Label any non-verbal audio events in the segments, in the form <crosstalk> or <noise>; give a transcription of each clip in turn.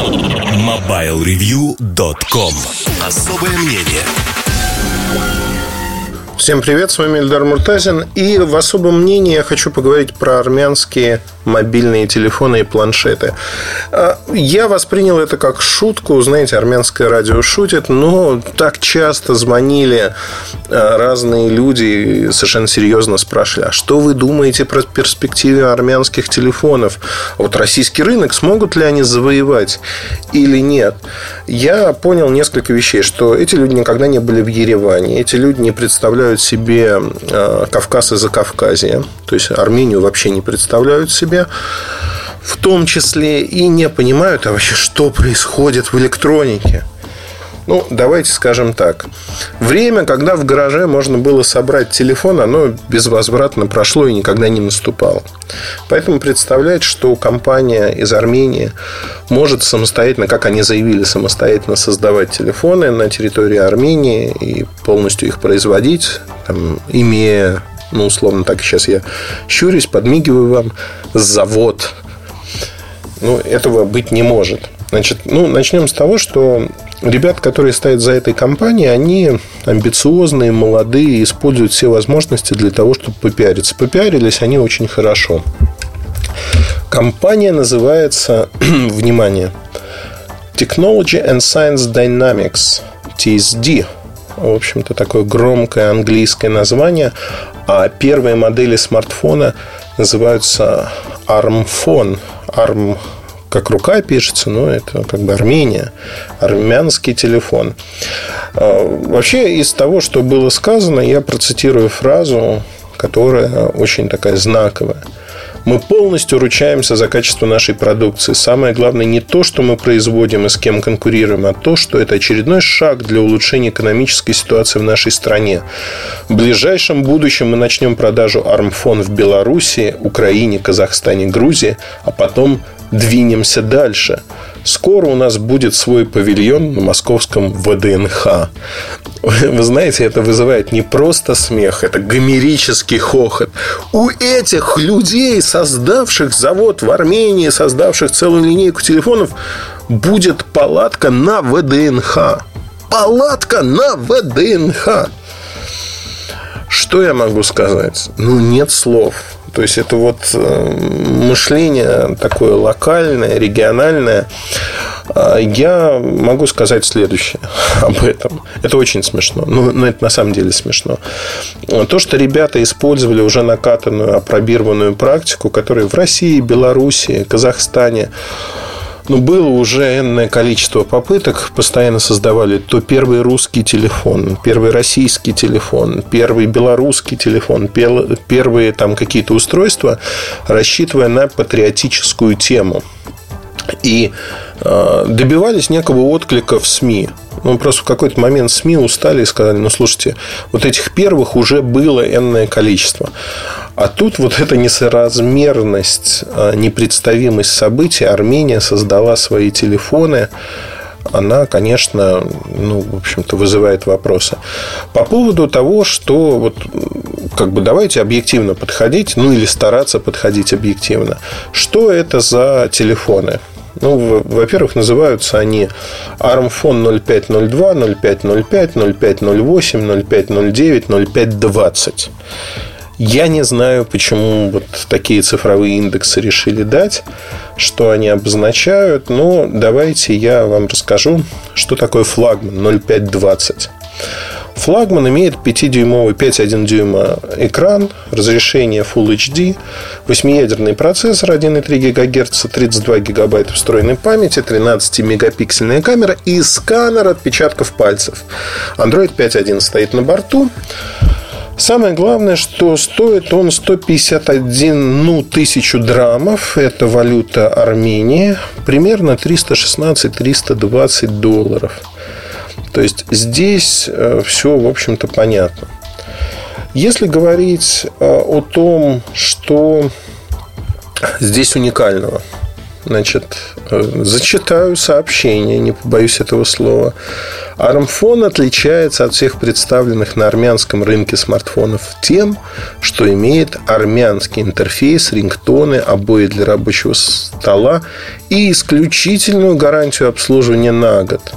MobileReview.com Особое мнение Всем привет, с вами Эльдар Муртазин. И в особом мнении я хочу поговорить про армянские мобильные телефоны и планшеты. А, я воспринял это как шутку. Знаете, армянское радио шутит, но так часто звонили а, разные люди и совершенно серьезно спрашивали, а что вы думаете про перспективы армянских телефонов? Вот российский рынок, смогут ли они завоевать или нет? Я понял несколько вещей, что эти люди никогда не были в Ереване, эти люди не представляют себе а, Кавказ и Закавказье, то есть Армению вообще не представляют себе в том числе и не понимают, а вообще что происходит в электронике. Ну, давайте скажем так. Время, когда в гараже можно было собрать телефон, оно безвозвратно прошло и никогда не наступало. Поэтому представлять, что компания из Армении может самостоятельно, как они заявили, самостоятельно создавать телефоны на территории Армении и полностью их производить, там, имея ну, условно так, сейчас я щурюсь, подмигиваю вам, завод. Ну, этого быть не может. Значит, ну, начнем с того, что ребят, которые стоят за этой компанией, они амбициозные, молодые, используют все возможности для того, чтобы попиариться. Попиарились они очень хорошо. Компания называется, <clears throat> внимание, Technology and Science Dynamics, TSD. В общем-то, такое громкое английское название. А первые модели смартфона называются ARM-фон. ARM как рука пишется, но это как бы Армения, армянский телефон. А, вообще, из того, что было сказано, я процитирую фразу, которая очень такая знаковая – мы полностью ручаемся за качество нашей продукции. Самое главное не то, что мы производим и с кем конкурируем, а то, что это очередной шаг для улучшения экономической ситуации в нашей стране. В ближайшем будущем мы начнем продажу армфон в Беларуси, Украине, Казахстане, Грузии, а потом двинемся дальше. Скоро у нас будет свой павильон на московском ВДНХ. <laughs> Вы знаете, это вызывает не просто смех, это гомерический хохот. У этих людей, создавших завод в Армении, создавших целую линейку телефонов, будет палатка на ВДНХ. Палатка на ВДНХ. Что я могу сказать? Ну, нет слов. То есть это вот э, мышление такое локальное, региональное. А я могу сказать следующее <laughs> об этом. Это очень смешно. Ну, но это на самом деле смешно. То, что ребята использовали уже накатанную, опробированную практику, которая в России, Белоруссии, Казахстане ну, было уже энное количество попыток. Постоянно создавали то первый русский телефон, первый российский телефон, первый белорусский телефон, первые там какие-то устройства, рассчитывая на патриотическую тему. И э, добивались некого отклика в СМИ. Ну, просто в какой-то момент СМИ устали и сказали, ну, слушайте, вот этих первых уже было энное количество. А тут вот эта несоразмерность, а, непредставимость событий. Армения создала свои телефоны. Она, конечно, ну, в общем-то, вызывает вопросы. По поводу того, что вот как бы давайте объективно подходить, ну или стараться подходить объективно. Что это за телефоны? Ну, во-первых, называются они ARMFON 0502, 0505, 0508, 0509, 0520. Я не знаю, почему вот такие цифровые индексы решили дать, что они обозначают, но давайте я вам расскажу, что такое флагман 0520. Флагман имеет 5-дюймовый 5,1 дюйма экран, разрешение Full HD, 8-ядерный процессор 1,3 ГГц, 32 ГБ встроенной памяти, 13-мегапиксельная камера и сканер отпечатков пальцев. Android 5.1 стоит на борту. Самое главное, что стоит он 151 ну, тысячу драмов. Это валюта Армении. Примерно 316-320 долларов. То есть здесь э, все, в общем-то, понятно. Если говорить э, о том, что здесь уникального, значит, э, зачитаю сообщение, не побоюсь этого слова, Армфон отличается от всех представленных на армянском рынке смартфонов тем, что имеет армянский интерфейс, рингтоны, обои для рабочего стола и исключительную гарантию обслуживания на год.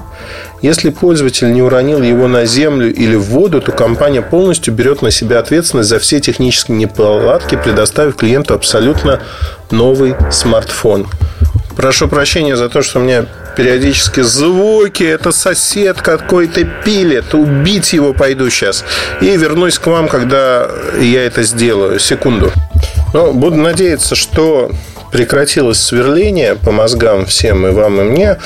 Если пользователь не уронил его на землю или в воду, то компания полностью берет на себя ответственность за все технические неполадки, предоставив клиенту абсолютно новый смартфон. Прошу прощения за то, что у меня периодически звуки. Это сосед какой-то пилит. Убить его пойду сейчас. И вернусь к вам, когда я это сделаю. Секунду. Но буду надеяться, что прекратилось сверление по мозгам всем и вам, и мне.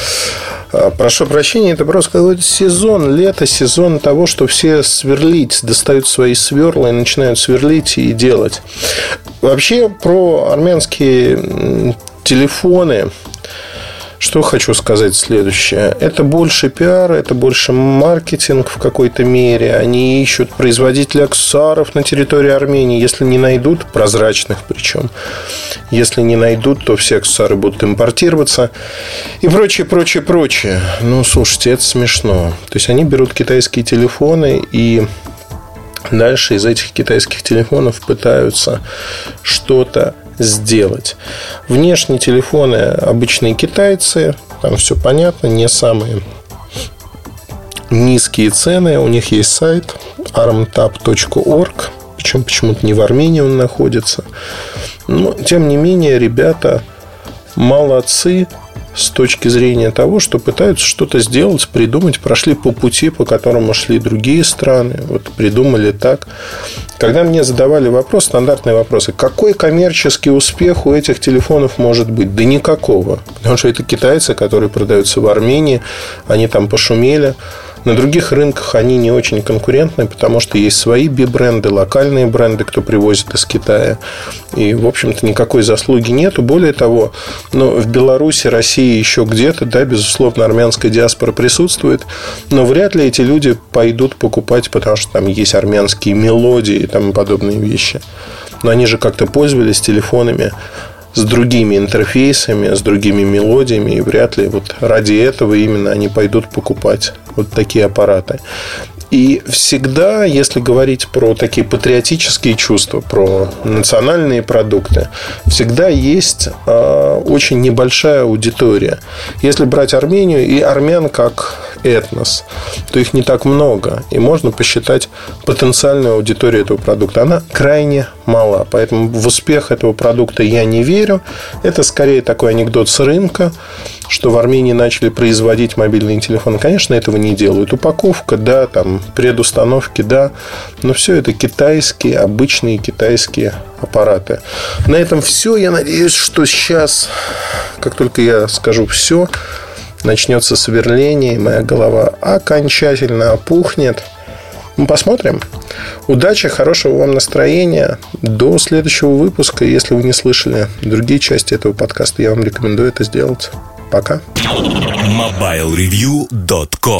А, прошу прощения, это просто какой-то сезон, лето, сезон того, что все сверлить, достают свои сверла и начинают сверлить и делать. Вообще про армянские телефоны что хочу сказать следующее. Это больше пиар, это больше маркетинг в какой-то мере. Они ищут производителей аксессуаров на территории Армении. Если не найдут, прозрачных причем. Если не найдут, то все аксессуары будут импортироваться. И прочее, прочее, прочее. Ну, слушайте, это смешно. То есть, они берут китайские телефоны и дальше из этих китайских телефонов пытаются что-то сделать. Внешние телефоны обычные китайцы, там все понятно, не самые низкие цены. У них есть сайт armtap.org, причем почему-то не в Армении он находится. Но, тем не менее, ребята молодцы, с точки зрения того, что пытаются что-то сделать, придумать, прошли по пути, по которому шли другие страны, вот придумали так. Когда мне задавали вопрос, стандартные вопросы, какой коммерческий успех у этих телефонов может быть? Да никакого. Потому что это китайцы, которые продаются в Армении, они там пошумели. На других рынках они не очень конкурентны, потому что есть свои би-бренды, локальные бренды, кто привозит из Китая. И, в общем-то, никакой заслуги нету. Более того, ну, в Беларуси, России еще где-то, да, безусловно, армянская диаспора присутствует, но вряд ли эти люди пойдут покупать, потому что там есть армянские мелодии и тому подобные вещи. Но они же как-то пользовались телефонами с другими интерфейсами, с другими мелодиями, и вряд ли вот ради этого именно они пойдут покупать вот такие аппараты. И всегда, если говорить про такие патриотические чувства, про национальные продукты, всегда есть э, очень небольшая аудитория. Если брать Армению и армян как этнос, то их не так много. И можно посчитать потенциальную аудиторию этого продукта. Она крайне мала. Поэтому в успех этого продукта я не верю. Это скорее такой анекдот с рынка, что в Армении начали производить мобильные телефоны. Конечно, этого не делают. Упаковка, да, там предустановки, да, но все это китайские, обычные китайские аппараты. На этом все. Я надеюсь, что сейчас, как только я скажу все, начнется сверление, моя голова окончательно опухнет. Мы посмотрим. Удачи, хорошего вам настроения. До следующего выпуска. Если вы не слышали другие части этого подкаста, я вам рекомендую это сделать. Пока. MobileReview.com